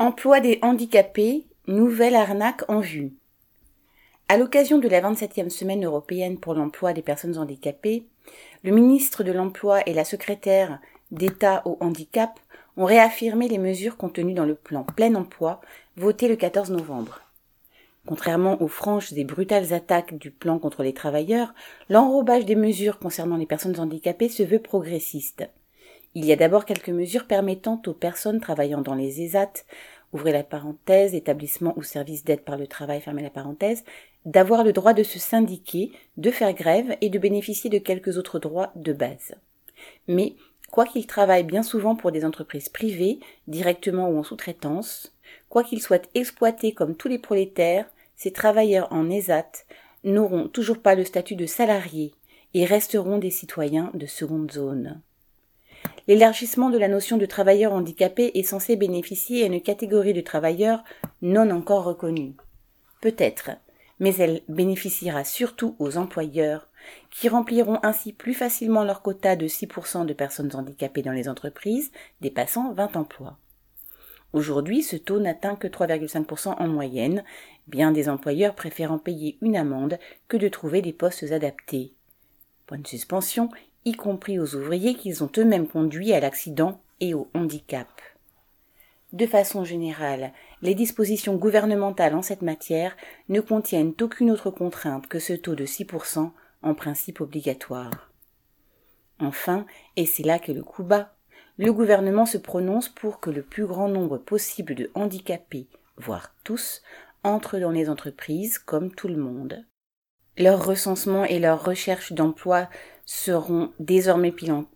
Emploi des handicapés, nouvelle arnaque en vue. À l'occasion de la 27e semaine européenne pour l'emploi des personnes handicapées, le ministre de l'Emploi et la secrétaire d'État au handicap ont réaffirmé les mesures contenues dans le plan plein emploi voté le 14 novembre. Contrairement aux franches et brutales attaques du plan contre les travailleurs, l'enrobage des mesures concernant les personnes handicapées se veut progressiste. Il y a d'abord quelques mesures permettant aux personnes travaillant dans les ESAT, ouvrez la parenthèse, établissement ou service d'aide par le travail, fermez la parenthèse, d'avoir le droit de se syndiquer, de faire grève et de bénéficier de quelques autres droits de base. Mais, quoiqu'ils travaillent bien souvent pour des entreprises privées, directement ou en sous-traitance, quoiqu'ils soient exploités comme tous les prolétaires, ces travailleurs en ESAT n'auront toujours pas le statut de salariés et resteront des citoyens de seconde zone. L'élargissement de la notion de travailleur handicapé est censé bénéficier à une catégorie de travailleurs non encore reconnus. Peut-être, mais elle bénéficiera surtout aux employeurs, qui rempliront ainsi plus facilement leur quota de 6% de personnes handicapées dans les entreprises, dépassant 20 emplois. Aujourd'hui, ce taux n'atteint que 3,5% en moyenne, bien des employeurs préférant payer une amende que de trouver des postes adaptés. Point de suspension, y compris aux ouvriers qu'ils ont eux-mêmes conduits à l'accident et au handicap. De façon générale, les dispositions gouvernementales en cette matière ne contiennent aucune autre contrainte que ce taux de 6% en principe obligatoire. Enfin, et c'est là que le coup bat, le gouvernement se prononce pour que le plus grand nombre possible de handicapés, voire tous, entrent dans les entreprises comme tout le monde. Leur recensement et leur recherche d'emploi seront désormais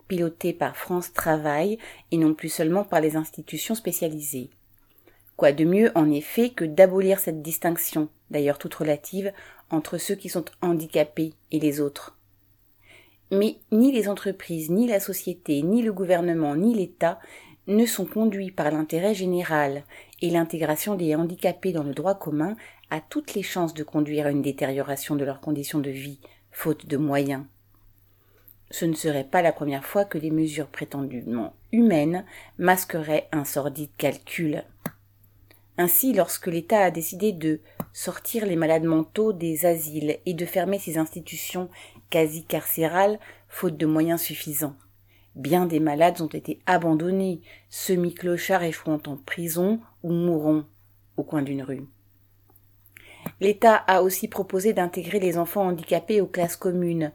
pilotés par France Travail et non plus seulement par les institutions spécialisées. Quoi de mieux, en effet, que d'abolir cette distinction, d'ailleurs toute relative, entre ceux qui sont handicapés et les autres? Mais ni les entreprises, ni la société, ni le gouvernement, ni l'État ne sont conduits par l'intérêt général et l'intégration des handicapés dans le droit commun a toutes les chances de conduire à une détérioration de leurs conditions de vie, faute de moyens. Ce ne serait pas la première fois que les mesures prétendument humaines masqueraient un sordide calcul. Ainsi, lorsque l'État a décidé de sortir les malades mentaux des asiles et de fermer ses institutions quasi carcérales, faute de moyens suffisants, Bien des malades ont été abandonnés, semi-clochards échouant en prison ou mourant au coin d'une rue. L'État a aussi proposé d'intégrer les enfants handicapés aux classes communes,